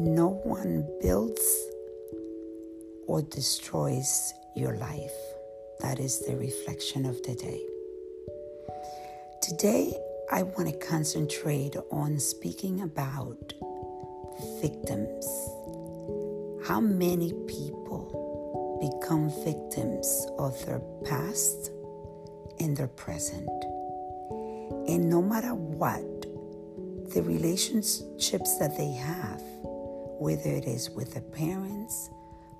everyone builds or destroys your life. That is the reflection of the day. Today, I want to concentrate on speaking about victims. How many people become victims of their past and their present? And no matter what, the relationships that they have, whether it is with their parents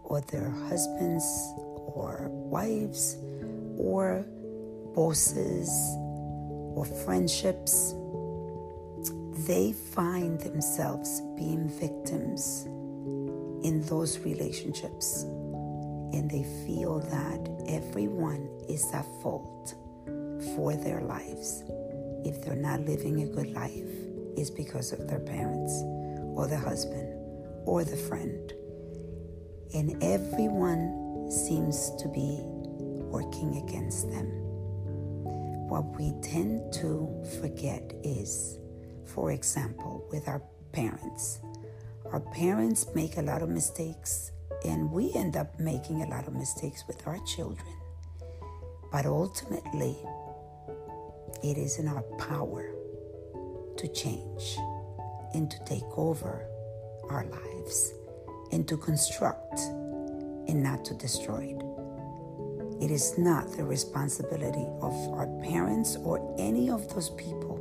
or their husbands or wives or bosses or friendships, they find themselves being victims in those relationships. And they feel that everyone is at fault for their lives. If they're not living a good life, it's because of their parents or their husband or the friend. And everyone seems to be working against them. What we tend to forget is, for example, with our parents. Our parents make a lot of mistakes, and we end up making a lot of mistakes with our children. But ultimately, it is in our power to change and to take over our lives and to construct and not to destroy it. It is not the responsibility of our parents or any of those people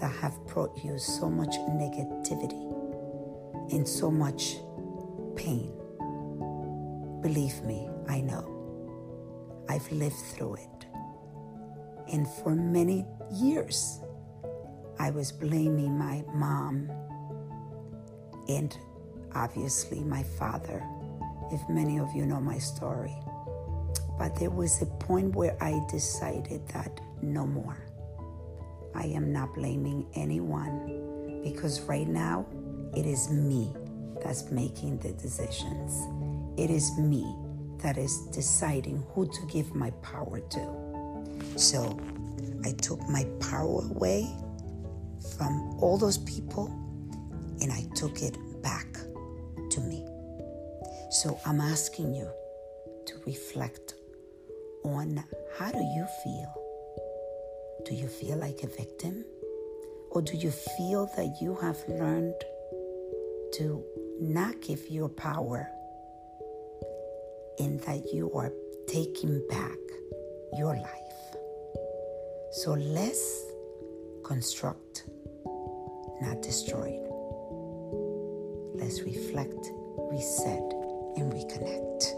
that have brought you so much negativity and so much pain. Believe me, I know. I've lived through it. And for many years, I was blaming my mom and obviously my father, if many of you know my story. But there was a point where I decided that no more. I am not blaming anyone because right now it is me that's making the decisions. It is me that is deciding who to give my power to. So I took my power away from all those people and I took it back to me. So I'm asking you to reflect on how do you feel? Do you feel like a victim? Or do you feel that you have learned to not give your power and that you are taking back your life? So let's construct, not destroy. Let's reflect, reset, and reconnect.